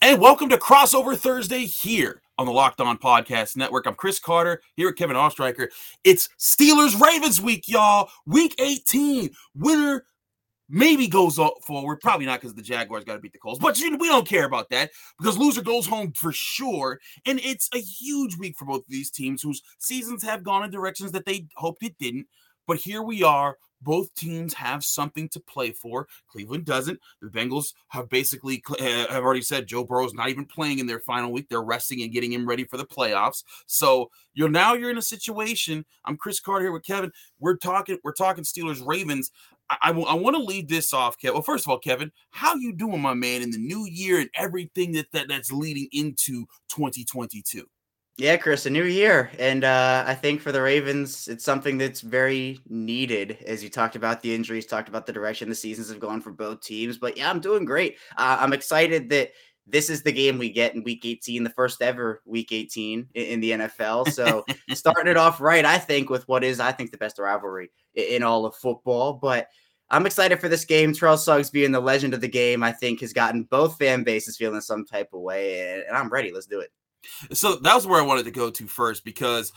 And welcome to Crossover Thursday here on the Locked On Podcast Network. I'm Chris Carter here with Kevin Oestreicher. It's Steelers Ravens week, y'all. Week 18. Winner maybe goes forward. Probably not because the Jaguars got to beat the Colts, but we don't care about that because loser goes home for sure. And it's a huge week for both of these teams whose seasons have gone in directions that they hoped it didn't. But here we are both teams have something to play for. Cleveland doesn't. The Bengals have basically eh, have already said Joe Burrow's not even playing in their final week. They're resting and getting him ready for the playoffs. So you're now you're in a situation. I'm Chris Carter here with Kevin. We're talking we're talking Steelers Ravens. I want to lead this off, Kevin. Well, first of all, Kevin, how you doing, my man, in the new year and everything that, that that's leading into 2022? Yeah, Chris, a new year. And uh, I think for the Ravens, it's something that's very needed. As you talked about the injuries, talked about the direction the seasons have gone for both teams. But yeah, I'm doing great. Uh, I'm excited that this is the game we get in week 18, the first ever week 18 in, in the NFL. So starting it off right, I think, with what is, I think, the best rivalry in, in all of football. But I'm excited for this game. Terrell Suggs being the legend of the game, I think, has gotten both fan bases feeling some type of way. And I'm ready. Let's do it. So that was where I wanted to go to first because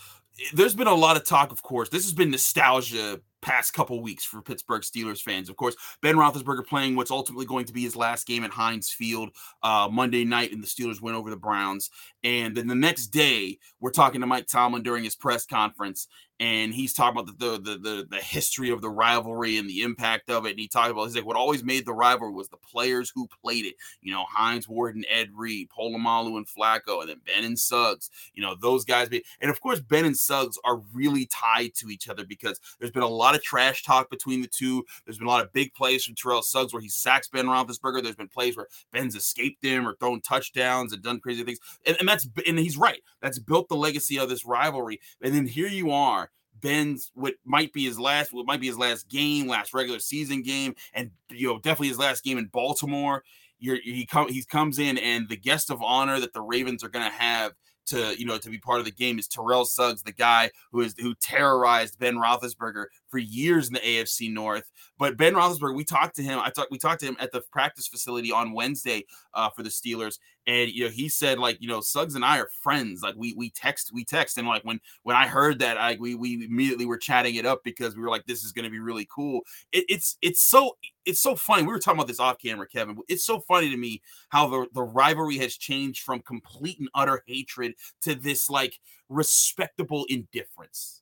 there's been a lot of talk, of course. This has been nostalgia past couple weeks for Pittsburgh Steelers fans. Of course, Ben Roethlisberger playing what's ultimately going to be his last game at Heinz Field uh, Monday night, and the Steelers win over the Browns. And then the next day, we're talking to Mike Tomlin during his press conference, and he's talking about the, the the the, history of the rivalry and the impact of it. And he talked about he's like what always made the rivalry was the players who played it. You know, Hines Ward and Ed Reed, Polamalu and Flacco, and then Ben and Suggs. You know, those guys. Be, and of course, Ben and Suggs are really tied to each other because there's been a lot of trash talk between the two. There's been a lot of big plays from Terrell Suggs where he sacks Ben Roethlisberger. There's been plays where Ben's escaped him or thrown touchdowns and done crazy things. And, and that's and he's right. That's built the legacy of this rivalry. And then here you are Ben's what might be his last, what might be his last game, last regular season game, and you know definitely his last game in Baltimore. You're, he come he comes in, and the guest of honor that the Ravens are going to have to you know to be part of the game is Terrell Suggs, the guy who is who terrorized Ben Roethlisberger for years in the AFC North. But Ben Roethlisberger, we talked to him. I talked we talked to him at the practice facility on Wednesday uh, for the Steelers, and you know he said like you know Suggs and I are friends. Like we we text we text, and like when when I heard that, I we we immediately were chatting it up because we were like this is going to be really cool. It, it's it's so it's so funny. We were talking about this off camera, Kevin. It's so funny to me how the the rivalry has changed from complete and utter hatred to this like respectable indifference.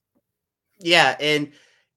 Yeah, and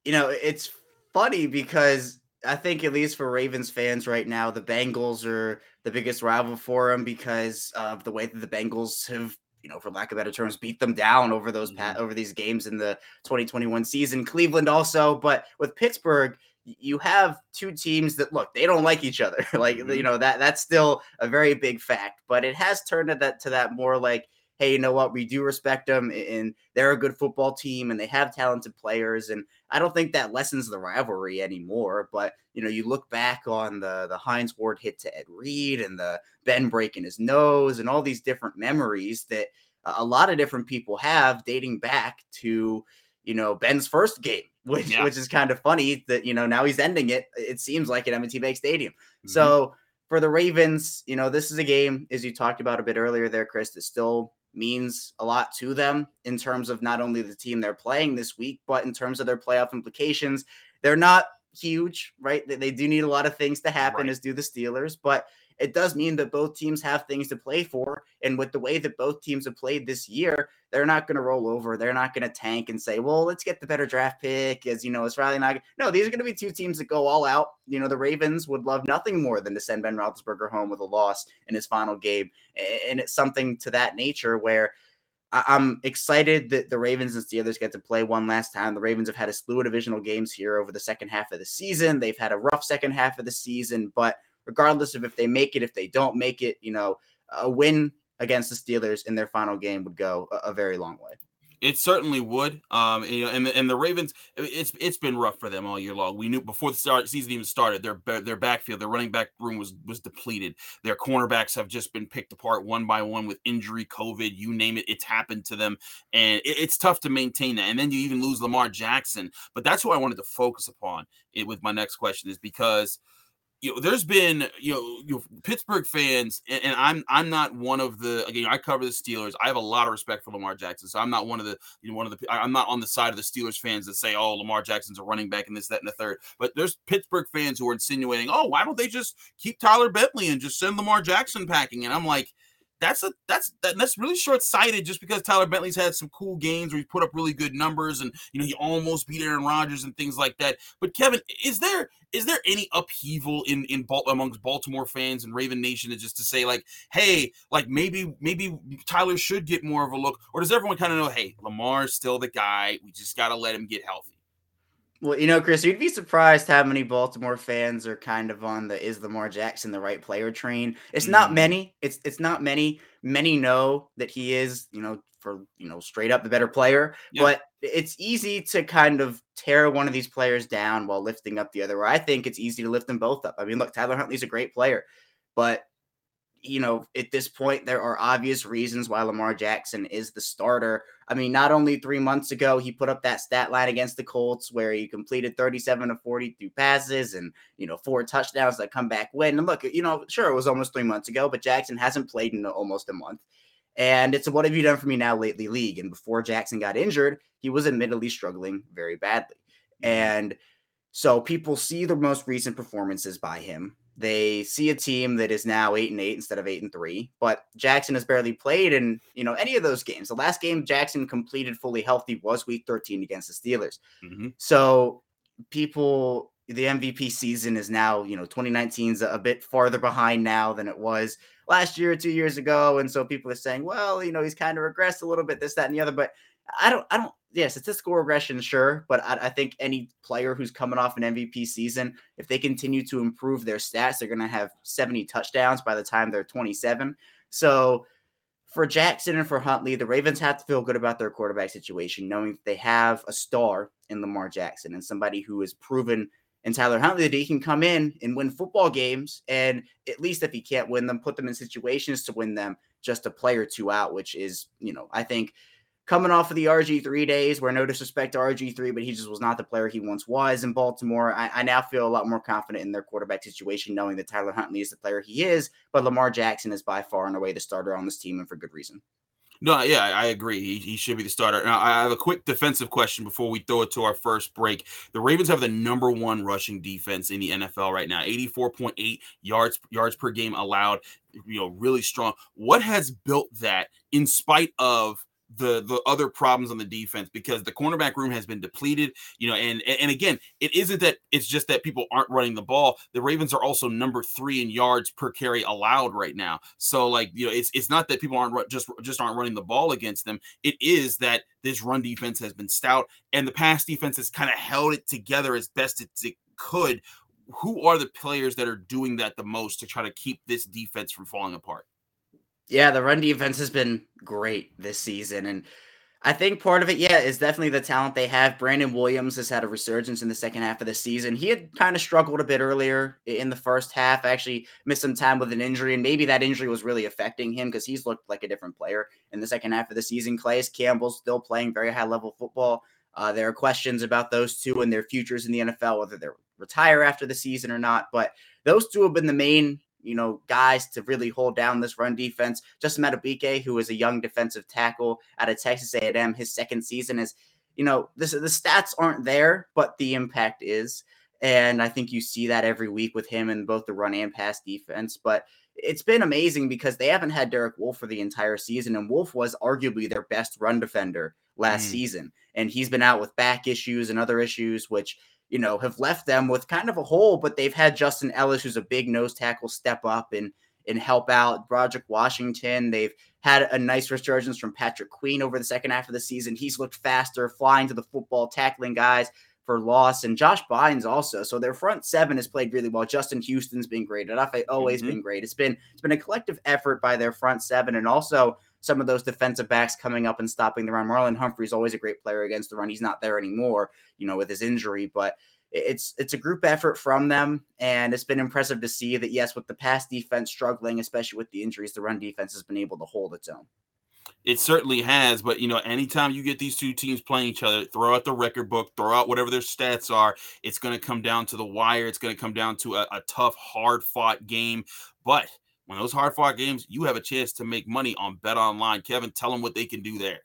you know it's funny because I think at least for Ravens fans right now, the Bengals are the biggest rival for them because of the way that the Bengals have, you know, for lack of better terms, beat them down over those mm-hmm. over these games in the 2021 season. Cleveland also, but with Pittsburgh, you have two teams that look they don't like each other. like mm-hmm. you know that that's still a very big fact, but it has turned to that to that more like hey, you know what? We do respect them and they're a good football team and they have talented players. And I don't think that lessens the rivalry anymore. But, you know, you look back on the, the Hines Ward hit to Ed Reed and the Ben breaking his nose and all these different memories that a lot of different people have dating back to, you know, Ben's first game, which, yeah. which is kind of funny that, you know, now he's ending it, it seems like at M&T Bank Stadium. Mm-hmm. So, for the Ravens, you know, this is a game, as you talked about a bit earlier there, Chris, that still means a lot to them in terms of not only the team they're playing this week, but in terms of their playoff implications. They're not huge, right? They, do need a lot of things to happen, right. as do the Steelers, but it does mean that both teams have things to play for. And with the way that both teams have played this year, they're not going to roll over. They're not going to tank and say, well, let's get the better draft pick. As you know, it's Riley not. No, these are going to be two teams that go all out. You know, the Ravens would love nothing more than to send Ben Roethlisberger home with a loss in his final game. And it's something to that nature where I'm excited that the Ravens and Steelers get to play one last time. The Ravens have had a slew of divisional games here over the second half of the season. They've had a rough second half of the season, but regardless of if they make it, if they don't make it, you know, a win against the Steelers in their final game would go a, a very long way. It certainly would. Um, you know, and the, and the Ravens, it's it's been rough for them all year long. We knew before the start season even started, their their backfield, their running back room was was depleted. Their cornerbacks have just been picked apart one by one with injury, COVID, you name it, it's happened to them, and it, it's tough to maintain that. And then you even lose Lamar Jackson. But that's what I wanted to focus upon it with my next question is because you know, there's been you know, you know Pittsburgh fans, and, and, I'm I'm not one of the again. I cover the Steelers. I have a lot of respect for Lamar Jackson, so I'm not one of the you know one of the I'm not on the side of the Steelers fans that say, oh, Lamar Jackson's a running back and this, that, and the third. But there's Pittsburgh fans who are insinuating, oh, why don't they just keep Tyler Huntley and just send Lamar Jackson packing? And I'm like, that's a that's that, that's really short sighted just because Tyler Huntley's had some cool games where he put up really good numbers and you know he almost beat Aaron Rodgers and things like that. But Kevin, is there is there any upheaval in in amongst Baltimore fans and Raven Nation just to say like, hey, like maybe maybe Tyler should get more of a look, or does everyone kind of know, hey, Lamar's still the guy, we just got to let him get healthy? Well, you know, Chris, you'd be surprised how many Baltimore fans are kind of on the is Lamar Jackson the right player train. It's mm. not many. It's it's not many. Many know that he is, you know, for you know, straight up the better player. Yeah. But it's easy to kind of tear one of these players down while lifting up the other. Where I think it's easy to lift them both up. I mean, look, Tyler Huntley's a great player, but you know, at this point, there are obvious reasons why Lamar Jackson is the starter. I mean, not only three months ago, he put up that stat line against the Colts where he completed 37 of 42 passes and, you know, four touchdowns that come back win. And look, you know, sure, it was almost three months ago, but Jackson hasn't played in almost a month. And it's what have you done for me now lately, league? And before Jackson got injured, he was admittedly struggling very badly. Mm-hmm. And so people see the most recent performances by him they see a team that is now eight and eight instead of eight and three, but Jackson has barely played in you know any of those games. The last game Jackson completed fully healthy was Week 13 against the Steelers. Mm-hmm. So people, the MVP season is now you know 2019 is a bit farther behind now than it was last year or two years ago, and so people are saying, well, you know, he's kind of regressed a little bit, this, that, and the other. But I don't, I don't yeah, statistical regression, sure, but I, I, think any player who's coming off an MVP season, if they continue to improve their stats, they're going to have 70 touchdowns by the time they're 27. So for Jackson and for Huntley, the Ravens have to feel good about their quarterback situation, knowing that they have a star in Lamar Jackson and somebody who has proven in Tyler Huntley that he can come in and win football games. And at least if he can't win them, put them in situations to win them just a play or two out, which is, you know, I think – coming off of the RG3 days, where no disrespect to RG3, but he just was not the player he once was in Baltimore. I, I, now feel a lot more confident in their quarterback situation, knowing that Tyler Huntley is the player he is, but Lamar Jackson is by far and away the starter on this team, and for good reason. No, yeah, I agree. He, he should be the starter. Now, I have a quick defensive question before we throw it to our first break. The Ravens have the number one rushing defense in the NFL right now, 84.8 yards yards per game allowed. You know, really strong. What has built that in spite of the the other problems on the defense because the cornerback room has been depleted you know and and again it isn't that it's just that people aren't running the ball. The ravens are also number three in yards per carry allowed right now. So like you know it's it's not that people aren't just just aren't running the ball against them. It is that this run defense has been stout and the pass defense has kind of held it together as best it could. Who are the players that are doing that the most to try to keep this defense from falling apart yeah, the run defense has been great this season. And I think part of it, yeah, is definitely the talent they have. Brandon Williams has had a resurgence in the second half of the season. He had kind of struggled a bit earlier in the first half, actually missed some time with an injury, and maybe that injury was really affecting him because he's looked like a different player in the second half of the season. Calais Campbell's still playing very high level football. Uh, there are questions about those two and their futures in the NFL, whether they're retire after the season or not. But those two have been the main you know, guys to really hold down this run defense. Justin Madubuike, who is a young defensive tackle out of Texas A&M, his second season is, you know, this the stats aren't there, but the impact is. And I think you see that every week with him in both the run and pass defense. But it's been amazing because they haven't had Derek Wolfe for the entire season, and Wolfe was arguably their best run defender last mm. season. And he's been out with back issues and other issues, which you know, have left them with kind of a hole, but they've had Justin Ellis, who's a big nose tackle, step up and and help out. Broderick Washington, they've had a nice resurgence from Patrick Queen over the second half of the season. He's looked faster, flying to the football, tackling guys for loss, and Josh Bynes also. So their front seven has played really well. Justin Houston's been great. Enough always mm-hmm. been great. It's been it's been a collective effort by their front seven, and also some of those defensive backs coming up and stopping the run. Marlon Humphrey is always a great player against the run. He's not there anymore, you know, with his injury, but it's it's a group effort from them, and it's been impressive to see that yes, with the pass defense struggling, especially with the injuries, the run defense has been able to hold its own. It certainly has, but you know, anytime you get these two teams playing each other, throw out the record book, throw out whatever their stats are. It's going to come down to the wire. It's going to come down to a, a tough, hard fought game. But when those hard fought games, you have a chance to make money on Bet Online. Kevin, tell them what they can do there.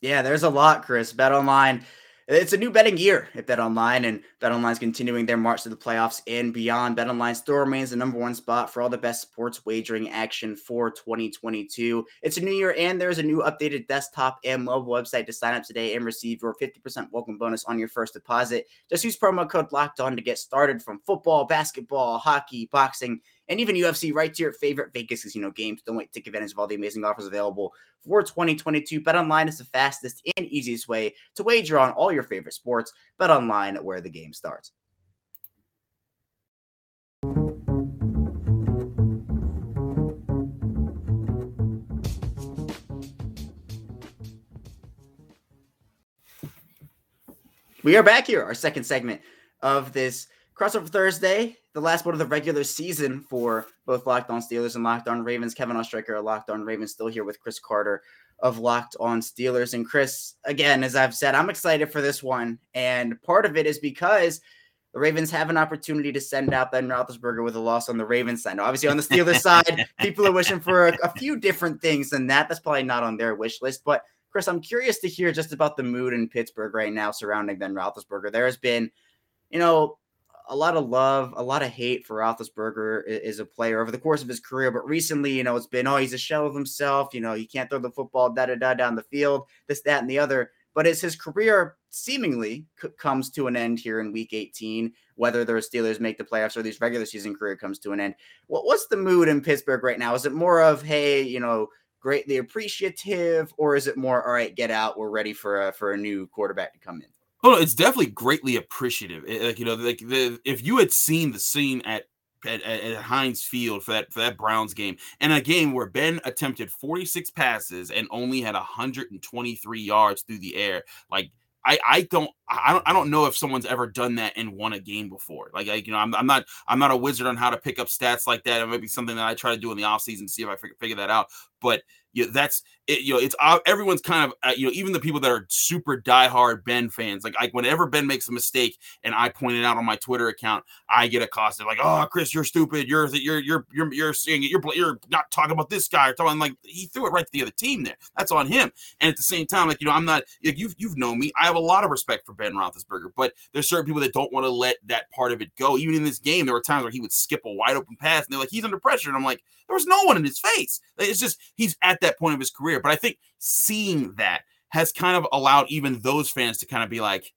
Yeah, there's a lot, Chris. Bet Online it's a new betting year at BetOnline, and Bet Online is continuing their march to the playoffs and beyond. Bet Online still remains the number one spot for all the best sports wagering action for 2022. It's a new year, and there's a new updated desktop and mobile website to sign up today and receive your 50% welcome bonus on your first deposit. Just use promo code Locked On to get started from football, basketball, hockey, boxing and even UFC right to your favorite Vegas casino games. Don't wait to take advantage of all the amazing offers available for 2022. Bet online is the fastest and easiest way to wager on all your favorite sports. Bet online where the game starts. We are back here, our second segment of this crossover Thursday the last one of the regular season for both Locked On Steelers and Locked On Ravens. Kevin Oestreicher, Locked On Ravens, still here with Chris Carter of Locked On Steelers. And Chris, again, as I've said, I'm excited for this one. And part of it is because the Ravens have an opportunity to send out Ben Roethlisberger with a loss on the Ravens side. Now, obviously, on the Steelers side, people are wishing for a, a few different things than that. That's probably not on their wish list. But Chris, I'm curious to hear just about the mood in Pittsburgh right now surrounding Ben Roethlisberger. There has been, you know, a lot of love, a lot of hate for Roethlisberger as a player over the course of his career. But recently, you know, it's been, oh, he's a shell of himself. You know, he can't throw the football da da da down the field, this, that, and the other. But as his career seemingly c- comes to an end here in Week 18, whether the Steelers make the playoffs or his regular season career comes to an end, what, what's the mood in Pittsburgh right now? Is it more of, hey, you know, greatly appreciative, or is it more, all right, get out, we're ready for a, for a new quarterback to come in? Oh, it's definitely greatly appreciative. It, like you know, like the if you had seen the scene at at, at, Heinz Field for that for that Browns game, and a game where Ben attempted 46 passes and only had 123 yards through the air, like I, I don't I don't I don't know if someone's ever done that and won a game before. Like, I, you know, I'm, I'm not I'm not a wizard on how to pick up stats like that. It might be something that I try to do in the offseason to see if I figure, figure that out. But know, that's it, you know, it's uh, everyone's kind of uh, you know, even the people that are super diehard Ben fans. Like, like whenever Ben makes a mistake and I point it out on my Twitter account, I get accosted like, "Oh, Chris, you're stupid. You're you're you're you're you're seeing it. You're you're not talking about this guy." Or talking like he threw it right to the other team there. That's on him. And at the same time, like you know, I'm not. Like, you've you've known me. I have a lot of respect for Ben Roethlisberger, but there's certain people that don't want to let that part of it go. Even in this game, there were times where he would skip a wide open pass, and they're like, "He's under pressure," and I'm like, "There was no one in his face." It's just he's at that point of his career. But I think seeing that has kind of allowed even those fans to kind of be like,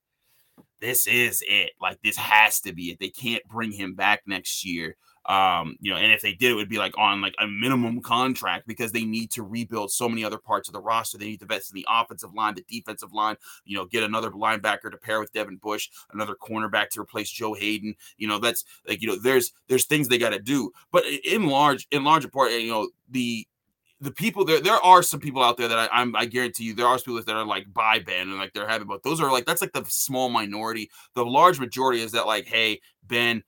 this is it. Like this has to be it. They can't bring him back next year. Um, you know, and if they did, it would be like on like a minimum contract because they need to rebuild so many other parts of the roster. They need to invest in the offensive line, the defensive line, you know, get another linebacker to pair with Devin Bush, another cornerback to replace Joe Haden. You know, that's like, you know, there's there's things they got to do. But in large, in larger part, you know, the the people there there are some people out there that I, am I guarantee you there are people that are like buy Ben and like they're happy but those are like that's like the small minority. The large majority is that like, hey, Ben,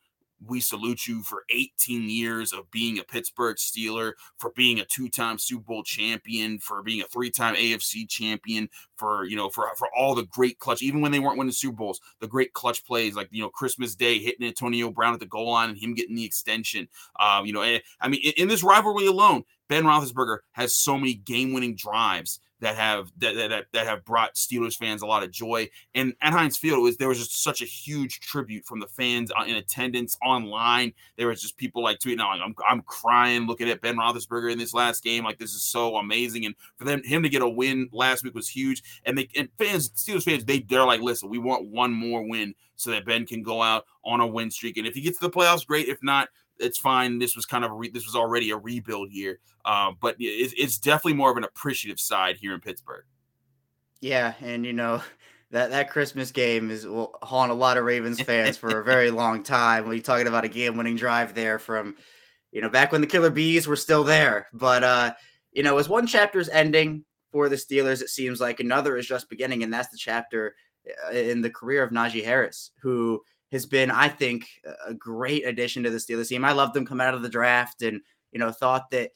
we salute you for 18 years of being a Pittsburgh Steeler, for being a two-time Super Bowl champion, for being a three-time AFC champion, for you know, for for all the great clutch, even when they weren't winning Super Bowls, the great clutch plays like you know Christmas Day hitting Antonio Brown at the goal line and him getting the extension. Um, you know, I mean, in, in this rivalry alone, Ben Roethlisberger has so many game-winning drives that have that, that that have brought Steelers fans a lot of joy. And at Heinz Field, was there was just such a huge tribute from the fans uh, in attendance online. There was just people like tweeting, like, "I'm I'm crying looking at Ben Roethlisberger in this last game. Like this is so amazing." And for them him to get a win last week was huge. And they and fans, Steelers fans, they they're like, "Listen, we want one more win so that Ben can go out on a win streak. And if he gets to the playoffs, great. If not." It's fine. This was kind of a re- this was already a rebuild year, uh, but it's, it's definitely more of an appreciative side here in Pittsburgh. Yeah, and you know that that Christmas game is will haunt a lot of Ravens fans for a very long time. You're talking about a game-winning drive there from, you know, back when the Killer Bees were still there. But uh, you know, as one chapter's ending for the Steelers, it seems like another is just beginning, and that's the chapter uh, in the career of Najee Harris, who has been, I think, a great addition to the Steelers team. I loved them coming out of the draft and, you know, thought that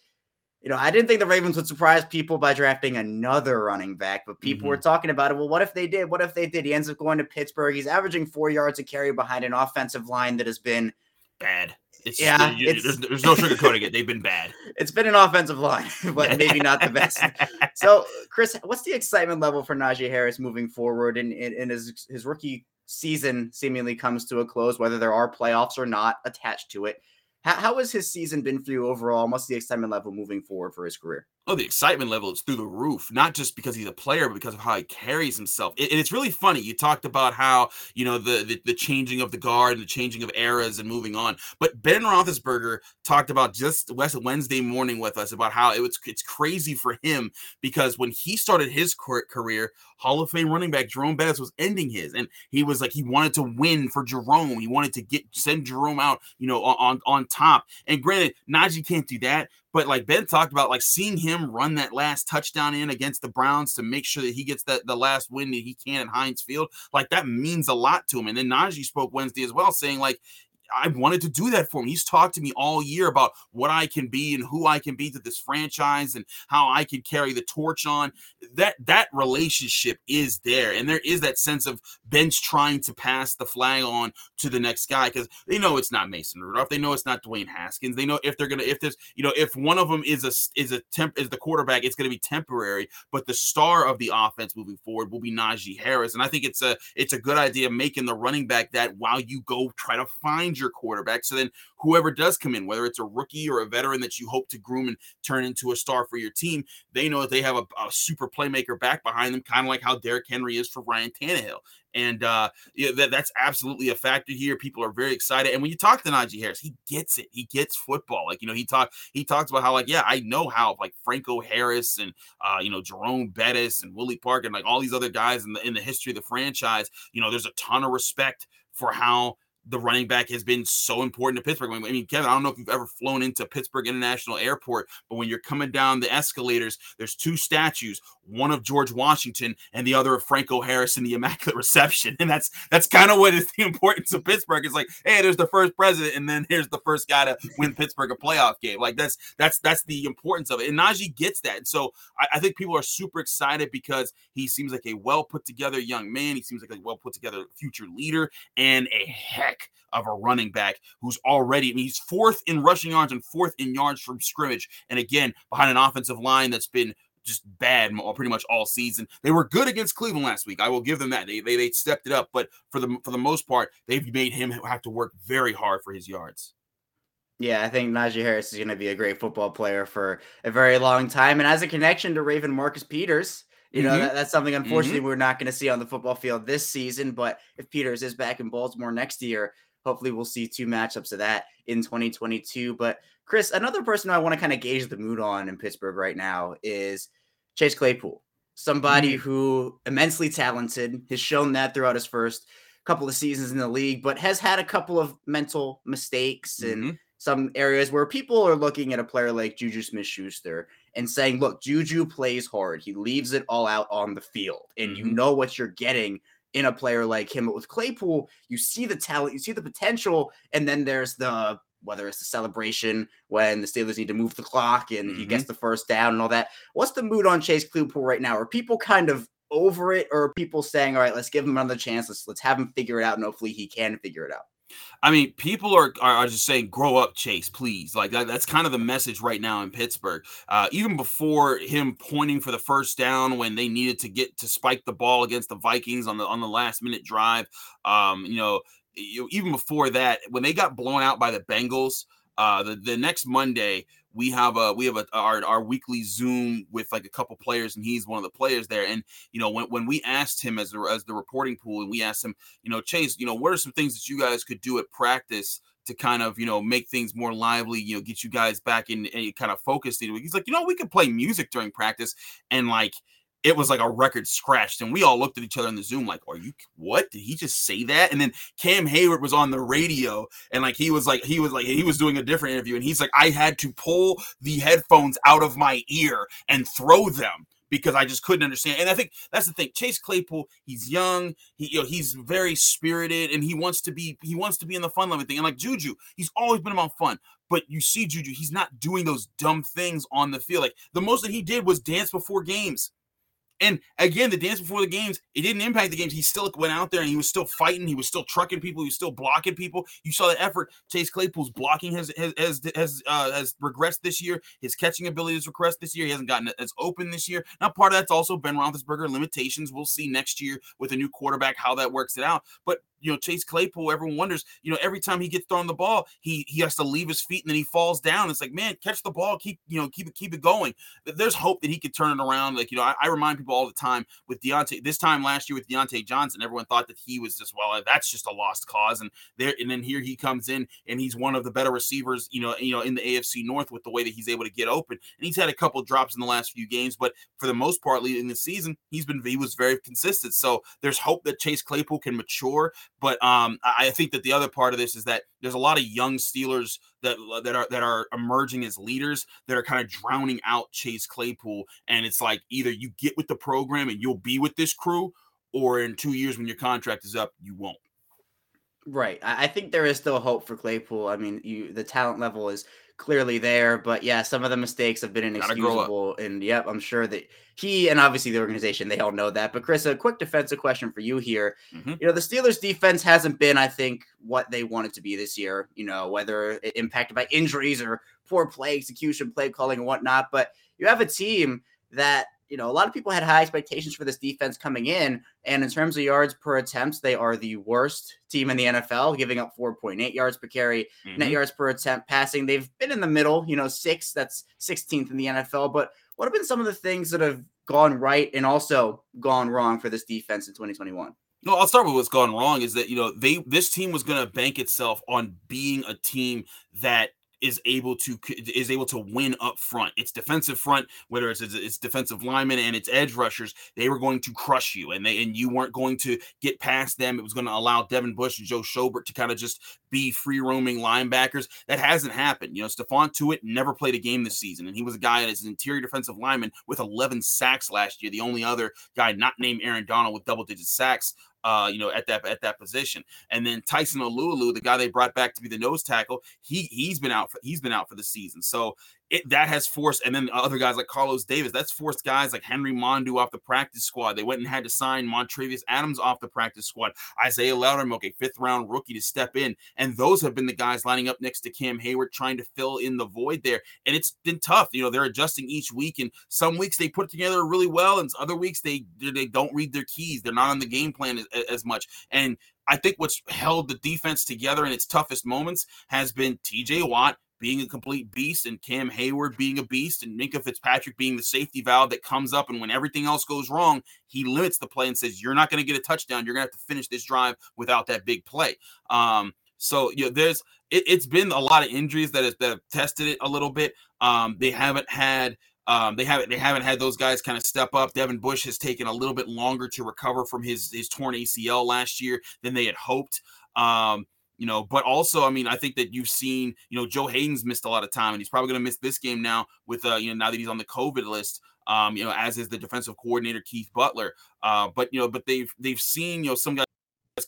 you know, I didn't think the Ravens would surprise people by drafting another running back, but people mm-hmm. were talking about it. Well, what if they did? What if they did? He ends up going to Pittsburgh. He's averaging four yards a carry behind an offensive line that has been bad. It's, yeah, it's, there's, there's no sugarcoating it. They've been bad. It's been an offensive line, but maybe not the best. So, Chris, what's the excitement level for Najee Harris moving forward? And, in his his rookie season seemingly comes to a close, whether there are playoffs or not attached to it. How, how has his season been for you overall? what's the excitement level moving forward for his career? Oh, the excitement level is through the roof, not just because he's a player, but because of how he carries himself. and it's really funny. You talked about how, you know, the, the, the changing of the guard and the changing of eras and moving on. But Ben Roethlisberger talked about just West Wednesday morning with us about how it was it's crazy for him because when he started his career, Hall of Fame running back Jerome Bettis was ending his, and he was like he wanted to win for Jerome. He wanted to get send Jerome out, you know, on on top. And granted, Najee can't do that, but like Ben talked about, like seeing him run that last touchdown in against the Browns to make sure that he gets that the last win that he can at Heinz Field, like that means a lot to him. And then Najee spoke Wednesday as well, saying like I wanted to do that for him. He's talked to me all year about what I can be and who I can be to this franchise and how I can carry the torch on. That that relationship is there, and there is that sense of bench trying to pass the flag on to the next guy because they know it's not Mason Rudolph. They know it's not Dwayne Haskins. They know if they're gonna if there's you know if one of them is a is a temp is the quarterback, it's gonna be temporary. But the star of the offense moving forward will be Najee Harris, and I think it's a it's a good idea making the running back that while you go try to find your quarterback. So then whoever does come in, whether it's a rookie or a veteran that you hope to groom and turn into a star for your team, they know that they have a, a super playmaker back behind them, kind of like how Derrick Henry is for Ryan Tannehill. And uh, yeah, that, that's absolutely a factor here. People are very excited. And when you talk to Najee Harris, he gets it. He gets football. Like, you know, he talked he talks about how, like, yeah, I know how like Franco Harris and uh, you know, Jerome Bettis and Willie Park and like all these other guys in the in the history of the franchise, you know, there's a ton of respect for how the running back has been so important to Pittsburgh. I mean, Kevin, I don't know if you've ever flown into Pittsburgh International Airport, but when you're coming down the escalators, there's two statues, one of George Washington and the other of Franco Harris in the Immaculate Reception. And that's that's kind of what is the importance of Pittsburgh. It's like, hey, there's the first president, and then here's the first guy to win Pittsburgh a playoff game. Like that's that's that's the importance of it. And Najee gets that. And so I, I think people are super excited because he seems like a well put together young man. He seems like a well put together future leader and a of a running back who's already, I mean, he's fourth in rushing yards and fourth in yards from scrimmage. And again, behind an offensive line that's been just bad pretty much all season. They were good against Cleveland last week. I will give them that. They, they, they stepped it up, but for the for the most part, they've made him have to work very hard for his yards. Yeah, I think Najee Harris is going to be a great football player for a very long time. And as a connection to Raven Marcus Peters, you know, mm-hmm. that, that's something unfortunately mm-hmm. we're not going to see on the football field this season. But if Peters is back in Baltimore next year, hopefully we'll see two matchups of that in 2022. But Chris, another person I want to kind of gauge the mood on in Pittsburgh right now is Chase Claypool, somebody mm-hmm. who immensely talented, has shown that throughout his first couple of seasons in the league, but has had a couple of mental mistakes and mm-hmm. some areas where people are looking at a player like Juju Smith Schuster and saying, look, Juju plays hard. He leaves it all out on the field, and mm-hmm. you know what you're getting in a player like him. But with Claypool, you see the talent, you see the potential, and then there's the whether it's the celebration when the Steelers need to move the clock and mm-hmm. he gets mm-hmm. the first down and all that. What's the mood on Chase Claypool right now? Are people kind of over it, or are people saying, "All right, let's give him another chance. Let's let's have him figure it out, and hopefully he can figure it out." I mean, people are, are just saying, "Grow up, Chase, please." Like that, that's kind of the message right now in Pittsburgh. Uh, even before him pointing for the first down when they needed to get to spike the ball against the Vikings on the on the last minute drive, um, you know, even before that, when they got blown out by the Bengals, uh, the the next Monday we have a we have a our, our weekly Zoom with like a couple players, and he's one of the players there. And you know, when, when we asked him as the as the reporting pool, and we asked him, you know, Chase, you know, what are some things that you guys could do at practice to kind of you know make things more lively, you know, get you guys back in and kind of focused. He's like, you know, we could play music during practice, and like it was like a record scratched. And we all looked at each other in the Zoom, like, are you what? Did he just say that? And then Cam Heyward was on the radio and like he was like, he was like, he was doing a different interview. And he's like, I had to pull the headphones out of my ear and throw them because I just couldn't understand. And I think that's the thing. Chase Claypool, he's young, he you know, he's very spirited, and he wants to be he wants to be in the fun loving thing. And like Juju, he's always been about fun. But you see Juju, he's not doing those dumb things on the field. Like the most that he did was dance before games. And again, the dance before the games, it didn't impact the games. He still went out there and he was still fighting. He was still trucking people. He was still blocking people. You saw the effort. Chase Claypool's blocking has has has has, uh, has regressed this year. His catching ability has regressed this year. He hasn't gotten as open this year. Now, part of that's also Ben Roethlisberger limitations. We'll see next year with a new quarterback how that works it out. But you know, Chase Claypool, everyone wonders, you know, every time he gets thrown the ball, he he has to leave his feet and then he falls down. It's like, man, catch the ball, keep, you know, keep it, keep it going. There's hope that he could turn it around. Like, you know, I, I remind people all the time with Diontae, this time last year with Diontae Johnson, everyone thought that he was just, well, that's just a lost cause. And there, and then here he comes in and he's one of the better receivers, you know, you know, in the AFC North with the way that he's able to get open. And he's had a couple drops in the last few games, but for the most part, leading the season, he's been, he was very consistent. So there's hope that Chase Claypool can mature. But um, I think that the other part of this is that there's a lot of young Steelers that that are that are emerging as leaders that are kind of drowning out Chase Claypool, and it's like either you get with the program and you'll be with this crew, or in two years when your contract is up, you won't. Right. I think there is still hope for Claypool. I mean, you the talent level is clearly there. But yeah, some of the mistakes have been inexcusable. And yep, I'm sure that he and obviously the organization, they all know that. But Chris, a quick defensive question for you here. Mm-hmm. You know, the Steelers defense hasn't been, I think, what they wanted to be this year, you know, whether impacted by injuries or poor play execution, play calling, and whatnot. But you have a team that you know, a lot of people had high expectations for this defense coming in. And in terms of yards per attempts, they are the worst team in the NFL, giving up 4.8 yards per carry, mm-hmm. net yards per attempt passing. They've been in the middle, you know, six, that's 16th in the NFL. But what have been some of the things that have gone right and also gone wrong for this defense in 2021? No, I'll start with what's gone wrong is that you know they this team was going to bank itself on being a team that is able to is able to win up front. Its defensive front, whether it's its defensive linemen and its edge rushers, they were going to crush you, and they and you weren't going to get past them. It was going to allow Devin Bush and Joe Schobert to kind of just be free roaming linebackers. That hasn't happened. You know, Stephon Tuitt never played a game this season, and he was a guy that is an interior defensive lineman with 11 sacks last year. The only other guy not named Aaron Donald with double digit sacks uh, you know, at that at that position. And then Tyson Alualu, the guy they brought back to be the nose tackle, he he's been out for he's been out for the season. So it, that has forced, and then other guys like Carlos Davis, that's forced guys like Henry Mondeaux off the practice squad. They went and had to sign Montrevious Adams off the practice squad, Isaiah Loudermilk, a fifth round rookie, to step in. And those have been the guys lining up next to Cam Heyward, trying to fill in the void there. And it's been tough. You know, they're adjusting each week, and some weeks they put together really well, and other weeks they they don't read their keys. They're not on the game plan as, as much. And I think what's held the defense together in its toughest moments has been TJ Watt being a complete beast and Cam Heyward being a beast and Minkah Fitzpatrick being the safety valve that comes up. And when everything else goes wrong, he limits the play and says, You're not going to get a touchdown. You're going to have to finish this drive without that big play. Um, so you know, there's it, has been a lot of injuries that have, that have tested it a little bit. Um, they haven't had um, they haven't they haven't had those guys kind of step up. Devin Bush has taken a little bit longer to recover from his his torn ACL last year than they had hoped. Um, you know, but also, I mean, I think that you've seen, you know, Joe Haden's missed a lot of time, and he's probably going to miss this game now with, uh, you know, now that he's on the COVID list. Um, you know, as is the defensive coordinator Keith Butler. Uh, but you know, but they've they've seen, you know, some guys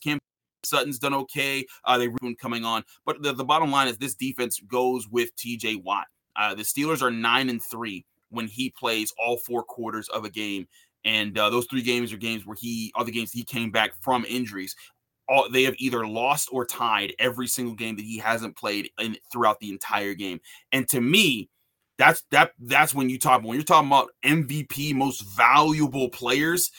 Cam Sutton's done okay. Uh, they ruined coming on, but the, the bottom line is this defense goes with T.J. Watt. Uh, the Steelers are nine and three when he plays all four quarters of a game. And uh, those three games are games where he the games he came back from injuries all they have either lost or tied every single game that he hasn't played in throughout the entire game. And to me, that's that that's when you talk when you're talking about MVP most valuable players,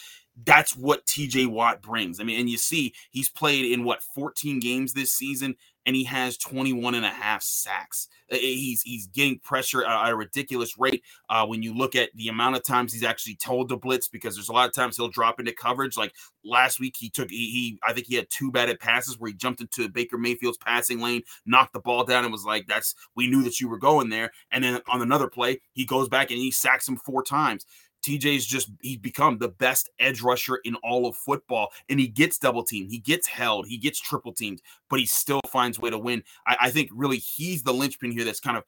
that's what TJ Watt brings. I mean, and you see he's played in what 14 games this season and he has 21 and a half sacks. He's he's getting pressure at a ridiculous rate uh, when you look at the amount of times he's actually told to blitz because there's a lot of times he'll drop into coverage. Like last week, he took he, he I think he had two batted passes where he jumped into Baker Mayfield's passing lane, knocked the ball down, and was like, "That's we knew that you were going there." And then on another play, he goes back and he sacks him four times. TJ's just he's become the best edge rusher in all of football, and he gets double teamed, he gets held, he gets triple teamed, but he still finds way to win. I, I think really he's the linchpin here that's kind of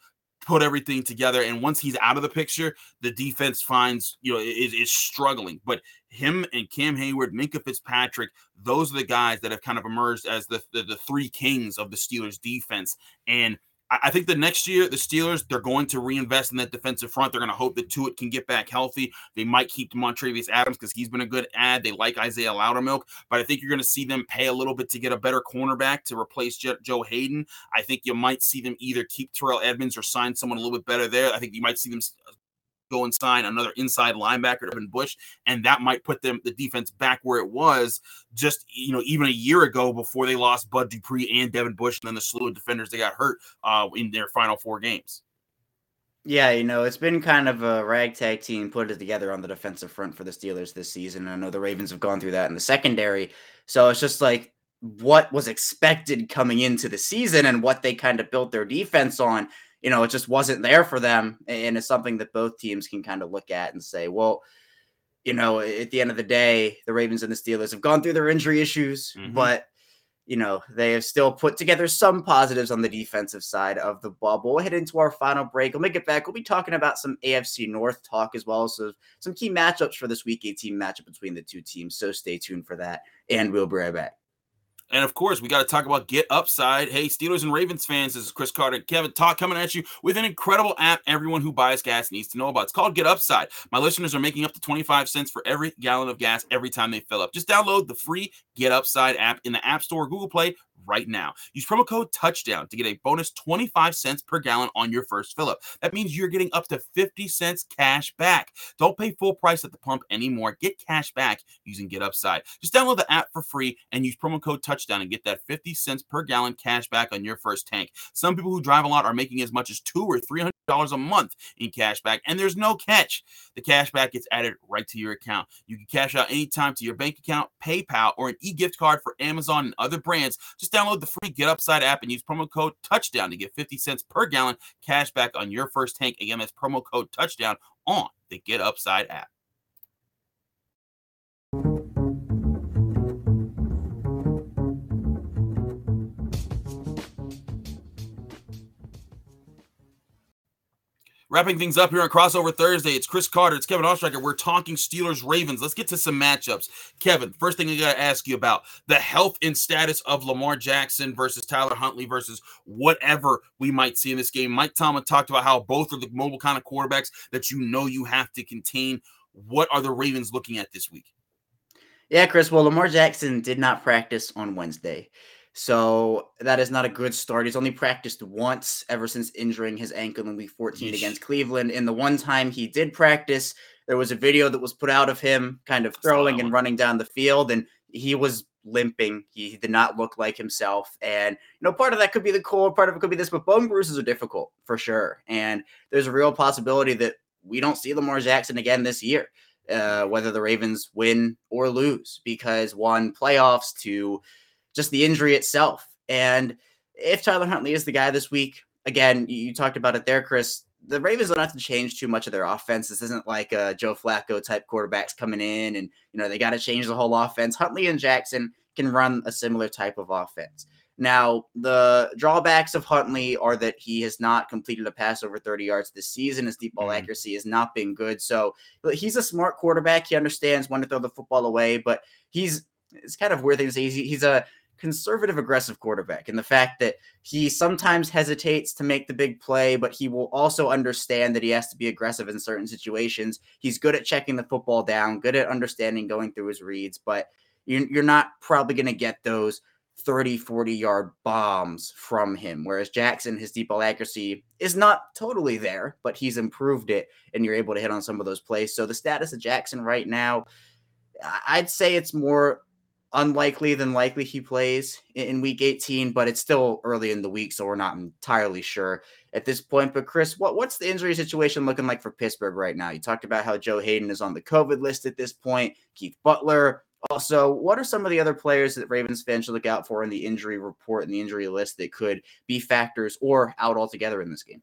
put everything together. And once he's out of the picture, the defense finds, you know, is, is struggling. But him and Cam Heyward, Minkah Fitzpatrick, those are the guys that have kind of emerged as the, the, the three kings of the Steelers defense. And I think the next year, the Steelers, they're going to reinvest in that defensive front. They're going to hope that Tuitt can get back healthy. They might keep Montrevious Adams because he's been a good ad. They like Isaiah Loudermilk, but I think you're going to see them pay a little bit to get a better cornerback to replace Joe Haden. I think you might see them either keep Terrell Edmunds or sign someone a little bit better there. I think you might see them go and sign another inside linebacker, Devin Bush, and that might put them the defense back where it was just you know even a year ago before they lost Bud Dupree and Devin Bush, and then the slew of defenders they got hurt uh, in their final four games. Yeah, you know, it's been kind of a ragtag team put it together on the defensive front for the Steelers this season. I know the Ravens have gone through that in the secondary. So it's just like what was expected coming into the season and what they kind of built their defense on you know, it just wasn't there for them. And it's something that both teams can kind of look at and say, well, you know, at the end of the day, the Ravens and the Steelers have gone through their injury issues, mm-hmm. but you know, they have still put together some positives on the defensive side of the. But we'll head into our final break. We'll make it back. We'll be talking about some AFC North talk as well. So some key matchups for this week 18 matchup between the two teams. So stay tuned for that. And we'll be right back. And of course, we got to talk about Get Upside. Hey, Steelers and Ravens fans, this is Chris Carter, Kevin Talk coming at you with an incredible app everyone who buys gas needs to know about. It's called Get Upside. My listeners are making up to 25 cents for every gallon of gas every time they fill up. Just download the free Get Upside app in the App Store, Google Play, right now. Use promo code touchdown to get a bonus 25 cents per gallon on your first fill up. That means you're getting up to 50 cents cash back. Don't pay full price at the pump anymore. Get cash back using Get Upside. Just download the app for free and use promo code touchdown and get that 50 cents per gallon cash back on your first tank. Some people who drive a lot are making as much as two or three hundred dollars a month in cash back, and there's no catch. The cash back gets added right to your account. You can cash out anytime to your bank account, PayPal, or an e-gift card for Amazon and other brands. Just download the free Get Upside app and use promo code Touchdown to get 50 cents per gallon cash back on your first tank. Again, that's promo code Touchdown on the Get Upside app. Wrapping things up here on Crossover Thursday, it's Chris Carter, it's Kevin Oestreicher. We're talking Steelers Ravens. Let's get to some matchups. Kevin, first thing I got to ask you about the health and status of Lamar Jackson versus Tyler Huntley versus whatever we might see in this game. Mike Tomlin talked about how both are the mobile kind of quarterbacks that you know you have to contain. What are the Ravens looking at this week? Yeah, Chris. Well, Lamar Jackson did not practice on Wednesday. So that is not a good start. He's only practiced once ever since injuring his ankle in week 14 Yeesh. against Cleveland. In the one time he did practice, there was a video that was put out of him kind of throwing and running down the field, and he was limping. He did not look like himself. And, you know, part of that could be the cold, part of it could be this, but bone bruises are difficult for sure. And there's a real possibility that we don't see Lamar Jackson again this year. Uh, whether the Ravens win or lose, because one playoffs to just the injury itself. And if Tyler Huntley is the guy this week, again, you, talked about it there, Chris. The Ravens don't have to change too much of their offense. This isn't like a Joe Flacco type quarterbacks coming in and you know they got to change the whole offense. Huntley and Jackson can run a similar type of offense. Now, the drawbacks of Huntley are that he has not completed a pass over 30 yards this season. His deep ball mm-hmm. accuracy has not been good. So he's a smart quarterback. He understands when to throw the football away, but he's it's kind of weird thing to say. He's, he's a conservative aggressive quarterback and the fact that he sometimes hesitates to make the big play but he will also understand that he has to be aggressive in certain situations. He's good at checking the football down good at understanding going through his reads but you're not probably going to get those 30 40 yard bombs from him whereas jackson his deep ball accuracy is not totally there but he's improved it and you're able to hit on some of those plays. So the status of jackson right now i'd say it's more unlikely than likely he plays in week 18, but it's still early in the week, so we're not entirely sure at this point. But Chris, what, what's the injury situation looking like for Pittsburgh right now? You talked about how Joe Haden is on the COVID list at this point, Keith Butler. Also, what are some of the other players that Ravens fans should look out for in the injury report and the injury list that could be factors or out altogether in this game?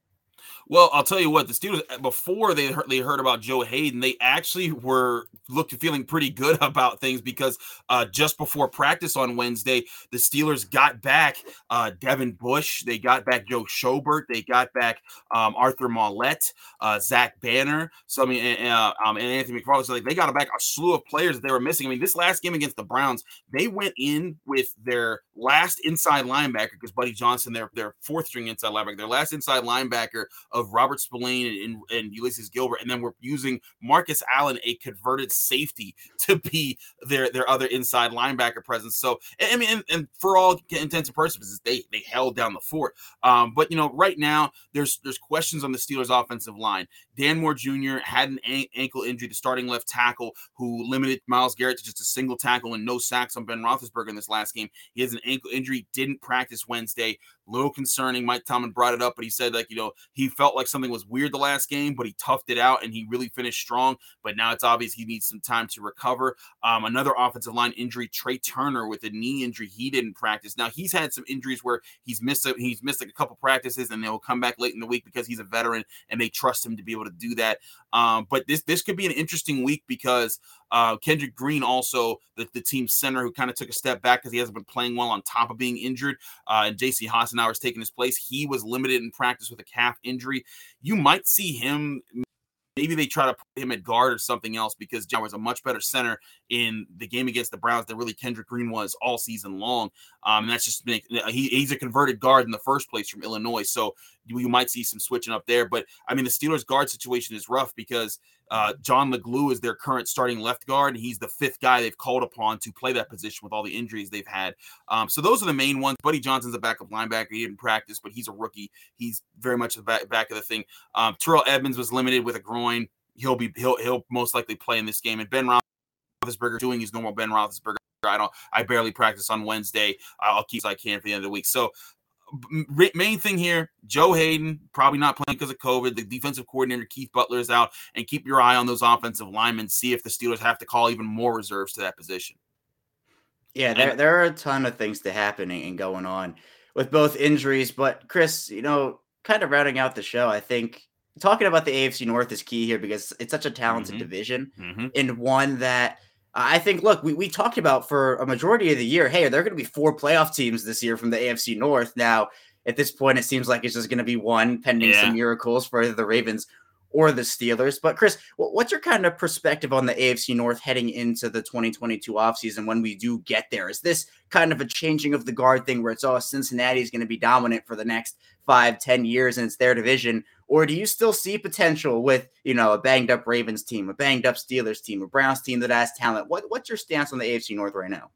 Well, I'll tell you what, the Steelers uh, before they heard, they heard about Joe Haden, they actually were looked feeling pretty good about things because uh, just before practice on Wednesday, the Steelers got back uh, Devin Bush, they got back Joe Schobert, they got back um, Arthur Maulet, uh, Zach Banner, so I mean, and, uh, um, and Anthony McFarland. So like, they got back a slew of players that they were missing. I mean, this last game against the Browns, they went in with their last inside linebacker because Buddy Johnson, their their fourth string inside linebacker, their last inside linebacker of Robert Spillane and, and Ulysses Gilbert, and then we're using Marcus Allen, a converted safety, to be their their other inside linebacker presence. So I mean, and, and for all intents and purposes, they they held down the fort. Um, but you know, right now there's there's questions on the Steelers' offensive line. Dan Moore Jr. had an ankle injury, the starting left tackle, who limited Myles Garrett to just a single tackle and no sacks on Ben Roethlisberger in this last game. He has an ankle injury, didn't practice Wednesday. Little concerning. Mike Tomlin brought it up, but he said like you know he felt like something was weird the last game, but he toughed it out and he really finished strong. But now it's obvious he needs some time to recover. Um, another offensive line injury, Trai Turner with a knee injury, he didn't practice. Now he's had some injuries where he's missed a, he's missed like a couple practices and they'll come back late in the week because he's a veteran and they trust him to be able to do that. Um, but this this could be an interesting week because uh, Kendrick Green, also the, the team center, who kind of took a step back because he hasn't been playing well on top of being injured. Uh, and JC Hassenauer is taking his place. He was limited in practice with a calf injury. You might see him maybe they try to put him at guard or something else because John was a much better center in the game against the Browns than really Kendrick Green was all season long. Um, and that's just he, he's a converted guard in the first place from Illinois, so you, might see some switching up there. But I mean, the Steelers guard situation is rough because uh, John Leglue is their current starting left guard. And he's the fifth guy they've called upon to play that position with all the injuries they've had. Um, so those are the main ones. Buddy Johnson's a backup linebacker. He didn't practice, but he's a rookie. He's very much the back, back of the thing. Um, Terrell Edmunds was limited with a groin. He'll be he'll he'll most likely play in this game. And Ben Roethlisberger doing his normal Ben Roethlisberger. I don't. I barely practice on Wednesday. I'll keep as I can for the end of the week. So main thing here Joe Haden probably not playing because of COVID. The defensive coordinator Keith Butler is out, and keep your eye on those offensive linemen. See if the Steelers have to call even more reserves to that position. Yeah, there, there are a ton of things to happening and going on with both injuries. But Chris, you know, kind of rounding out the show, I think talking about the AFC North is key here because it's such a talented mm-hmm. division mm-hmm. and one that I think, look, we, we talked about for a majority of the year, hey, there are going to be four playoff teams this year from the AFC North. Now, at this point, it seems like it's just going to be one pending yeah. some miracles for either the Ravens or the Steelers. But, Chris, what's your kind of perspective on the AFC North heading into the 2022 offseason when we do get there? Is this kind of a changing of the guard thing where it's, oh, Cincinnati is going to be dominant for the next five, ten years and it's their division? Or do you still see potential with, you know, a banged up Ravens team, a banged up Steelers team, a Browns team that has talent? What, what's your stance on the AFC North right now?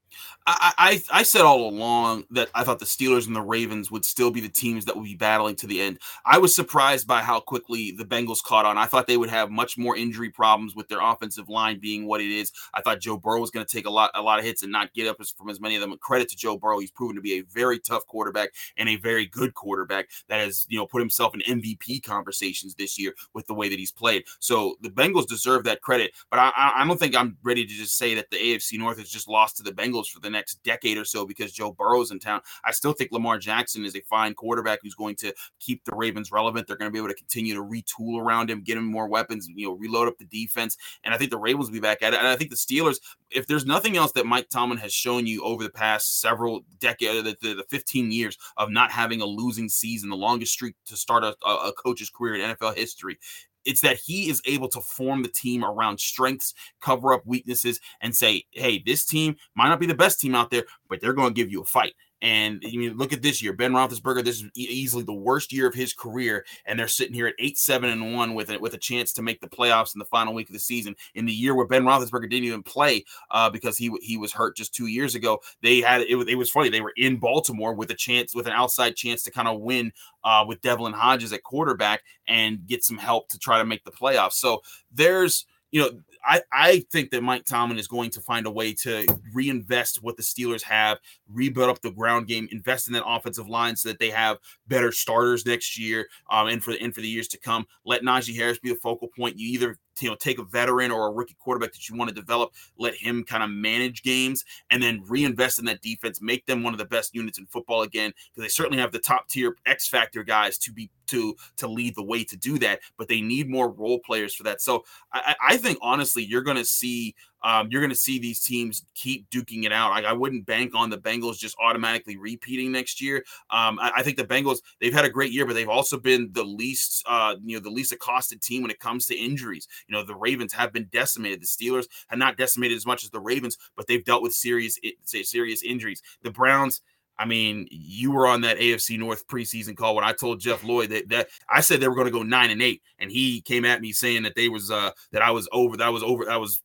I, I, I said all along that I thought the Steelers and the Ravens would still be the teams that would be battling to the end. I was surprised by how quickly the Bengals caught on. I thought they would have much more injury problems with their offensive line being what it is. I thought Joe Burrow was going to take a lot a lot of hits and not get up as, from as many of them. Credit to Joe Burrow, he's proven to be a very tough quarterback and a very good quarterback that has you know put himself in MVP conversations this year with the way that he's played. So the Bengals deserve that credit, but I, I don't think I'm ready to just say that the AFC North has just lost to the Bengals for the next decade or so because Joe Burrow's in town. I still think Lamar Jackson is a fine quarterback who's going to keep the Ravens relevant. They're going to be able to continue to retool around him, get him more weapons, you know, reload up the defense. And I think the Ravens will be back at it. And I think the Steelers, if there's nothing else that Mike Tomlin has shown you over the past several decades, the, the, the 15 years of not having a losing season, the longest streak to start a, a coach's career in NFL history, it's that he is able to form the team around strengths, cover up weaknesses, and say, hey, this team might not be the best team out there, but they're going to give you a fight. And you mean, look at this year, Ben Roethlisberger. This is easily the worst year of his career, and they're sitting here at eight, seven, and one with it with a chance to make the playoffs in the final week of the season. In the year where Ben Roethlisberger didn't even play uh, because he he was hurt just two years ago, they had it. Was, it was funny. They were in Baltimore with a chance, with an outside chance to kind of win uh, with Devlin Hodges at quarterback and get some help to try to make the playoffs. So there's you know, I, I think that Mike Tomlin is going to find a way to reinvest what the Steelers have, rebuild up the ground game, invest in that offensive line so that they have better starters next year um, and for the and for the years to come. Let Najee Harris be the focal point. You either you know take a veteran or a rookie quarterback that you want to develop, let him kind of manage games, and then reinvest in that defense, make them one of the best units in football again because they certainly have the top tier X factor guys to be to to lead the way to do that, but they need more role players for that. So I, I think honestly, you're going to see um, you're going to see these teams keep duking it out. Like I wouldn't bank on the Bengals just automatically repeating next year. Um, I, I, think the Bengals they've had a great year, but they've also been the least uh, you know the least accosted team when it comes to injuries. You know the Ravens have been decimated. The Steelers have not decimated as much as the Ravens, but they've dealt with serious serious injuries. The Browns I mean, you were on that AFC North preseason call when I told Jeff Lloyd that, that I said they were going to go nine and eight, and he came at me saying that they was uh that I was over, that I was over, that was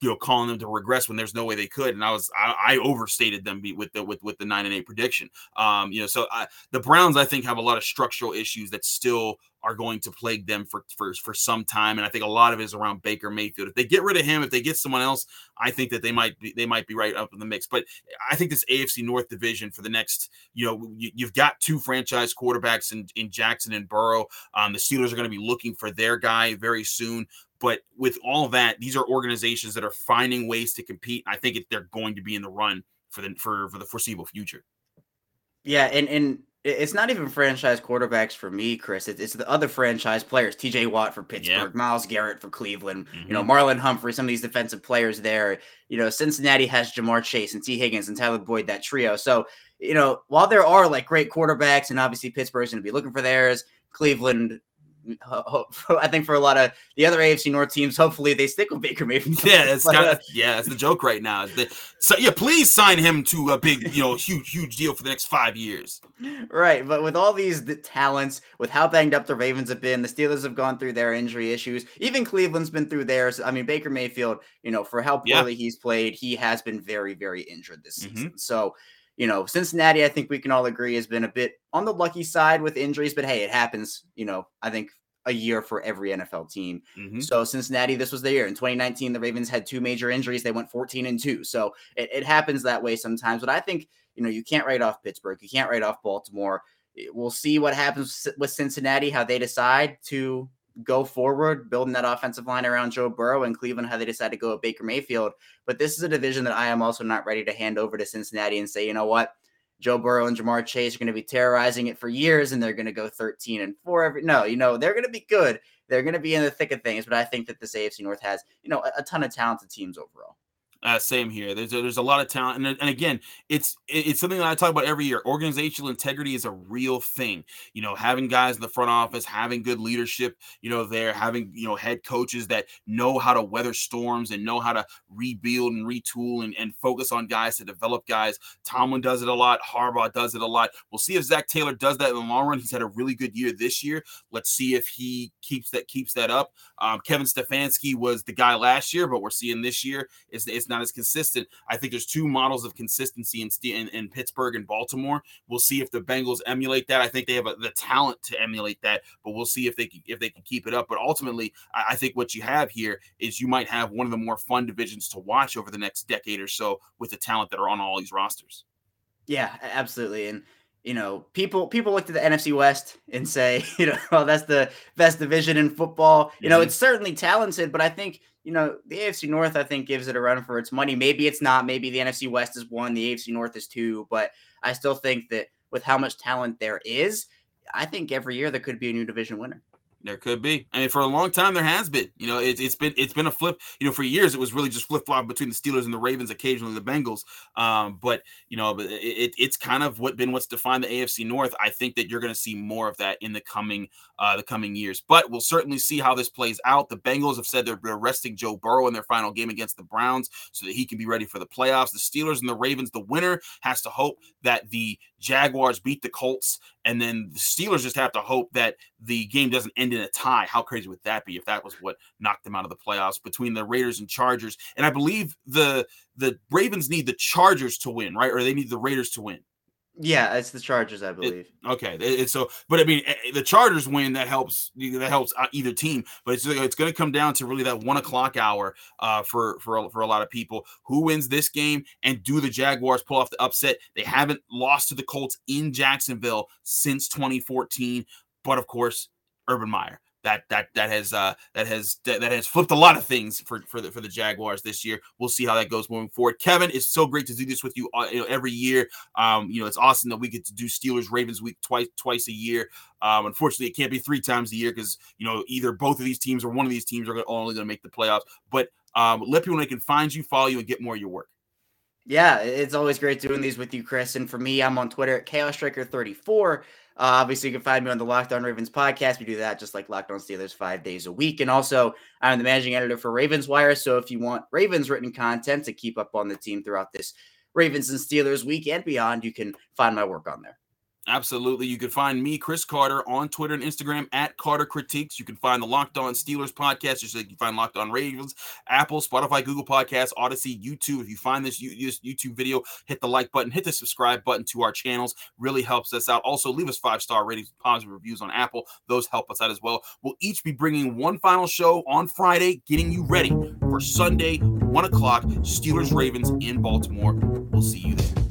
you know calling them to regress when there's no way they could and i was i, I overstated them with the with, with the nine and eight prediction. Um you know so I, the browns i think have a lot of structural issues that still are going to plague them for, for for some time and i think a lot of it is around baker mayfield if they get rid of him if they get someone else i think that they might be they might be right up in the mix but i think this afc north division for the next you know you, have got two franchise quarterbacks in, in jackson and burrow um, the steelers are going to be looking for their guy very soon but with all that, these are organizations that are finding ways to compete. I think they're going to be in the run for the for for the foreseeable future. Yeah, and and it's not even franchise quarterbacks for me, Chris. It's, the other franchise players. T.J. Watt for Pittsburgh, yeah. Myles Garrett for Cleveland. Mm-hmm. You know, mm-hmm. Marlon Humphrey. Some of these defensive players there. You know, Cincinnati has Ja'Marr Chase and Tee Higgins and Tyler Boyd. That trio. So you know, while there are like great quarterbacks, and obviously Pittsburgh's going to be looking for theirs. Cleveland I think for a lot of the other AFC North teams, hopefully they stick with Baker Mayfield. Yeah, it's kind of yeah, it's the joke right now. The, so yeah, please sign him to a big, you know, huge, huge deal for the next five years. Right, but with all these the talents, with how banged up the Ravens have been, the Steelers have gone through their injury issues. Even Cleveland's been through theirs. I mean, Baker Mayfield, you know, for how poorly yeah. he's played, he has been very, very injured this mm-hmm. season. So you know, Cincinnati, I think we can all agree, has been a bit on the lucky side with injuries, but hey, it happens. You know, I think a year for every NFL team. Mm-hmm. So Cincinnati, this was the year. In 2019, the Ravens had two major injuries. They went 14 and 2. So it, it happens that way sometimes. But I think, you know, you can't write off Pittsburgh. You can't write off Baltimore. We'll see what happens with Cincinnati, how they decide to go forward, building that offensive line around Joe Burrow and Cleveland, how they decide to go with Baker Mayfield. But this is a division that I am also not ready to hand over to Cincinnati and say, you know what? Joe Burrow and Ja'Marr Chase are going to be terrorizing it for years and they're going to go 13 and 4 every no, you know, they're going to be good. They're going to be in the thick of things, but I think that this AFC North has, you know, a, a ton of talented teams overall. Uh, same here. There's a, there's a lot of talent, and, and again, it's it's something that I talk about every year. Organizational integrity is a real thing. You know, having guys in the front office, having good leadership. You know, there having you know head coaches that know how to weather storms and know how to rebuild and retool and, and focus on guys to develop guys. Tomlin does it a lot. Harbaugh does it a lot. We'll see if Zac Taylor does that in the long run. He's had a really good year this year. Let's see if he keeps that keeps that up. Um, Kevin Stefanski was the guy last year, but we're seeing this year is it's not as consistent. I think there's two models of consistency in, in, in Pittsburgh and Baltimore. We'll see if the Bengals emulate that. I think they have a, the talent to emulate that, but we'll see if they can, if they can keep it up. But ultimately, I, I think what you have here is you might have one of the more fun divisions to watch over the next decade or so with the talent that are on all these rosters. Yeah, absolutely. And you know, people people look to the NFC West and say, you know, oh, that's the best division in football. You know, mm-hmm. it's certainly talented, but I think you know, the AFC North, I think, gives it a run for its money. Maybe it's not. Maybe the NFC West is one, the AFC North is two. But I still think that with how much talent there is, I think every year there could be a new division winner. There could be. I mean, for a long time there has been. You know, it's it's been it's been a flip. You know, for years it was really just flip flop between the Steelers and the Ravens, occasionally the Bengals. Um, but you know, it, it, it's kind of what been what's defined the AFC North. I think that you're going to see more of that in the coming uh, the coming years. But we'll certainly see how this plays out. The Bengals have said they're arresting Joe Burrow in their final game against the Browns so that he can be ready for the playoffs. The Steelers and the Ravens, the winner has to hope that the Jaguars beat the Colts, and then the Steelers just have to hope that the game doesn't end in a tie. How crazy would that be if that was what knocked them out of the playoffs between the Raiders and Chargers? And I believe the the Ravens need the Chargers to win, right? Or they need the Raiders to win. Yeah, it's the Chargers, I believe. It, okay, it, so but I mean, eh, the Chargers win that helps that helps uh, either team, but it's it's going to come down to really that one o'clock hour uh, for for for a lot of people. Who wins this game, and do the Jaguars pull off the upset? They haven't lost to the Colts in Jacksonville since 2014, but of course, Urban Meyer that that that has uh, that has that, that has flipped a lot of things for for the for the Jaguars this year. We'll see how that goes moving forward. Kevin, it's so great to do this with you, uh, you know, every year. Um, you know, it's awesome that we get to do Steelers Ravens week twice twice a year. Um, unfortunately, it can't be three times a year because you know either both of these teams or one of these teams are only going to make the playoffs. But um, let people know they can find you, follow you, and get more of your work. Yeah, it's always great doing these with you, Chris. And for me, I'm on Twitter at Chaos Striker 34 uh, obviously, you can find me on the Locked On Ravens podcast. We do that just like Locked On Steelers five days a week. And also, I'm the managing editor for Ravens Wire. So if you want Ravens written content to keep up on the team throughout this Ravens and Steelers week and beyond, you can find my work on there. Absolutely. You can find me, Chris Carter, on Twitter and Instagram at Carter Critiques. You can find the Locked On Steelers podcast, you can find Locked On Ravens, Apple, Spotify, Google Podcasts, Odyssey, YouTube. If you find this YouTube video, hit the like button, hit the subscribe button to our channels. Really helps us out. Also, leave us five star ratings, positive reviews on Apple. Those help us out as well. We'll each be bringing one final show on Friday, getting you ready for Sunday, one o'clock, Steelers Ravens in Baltimore. We'll see you there.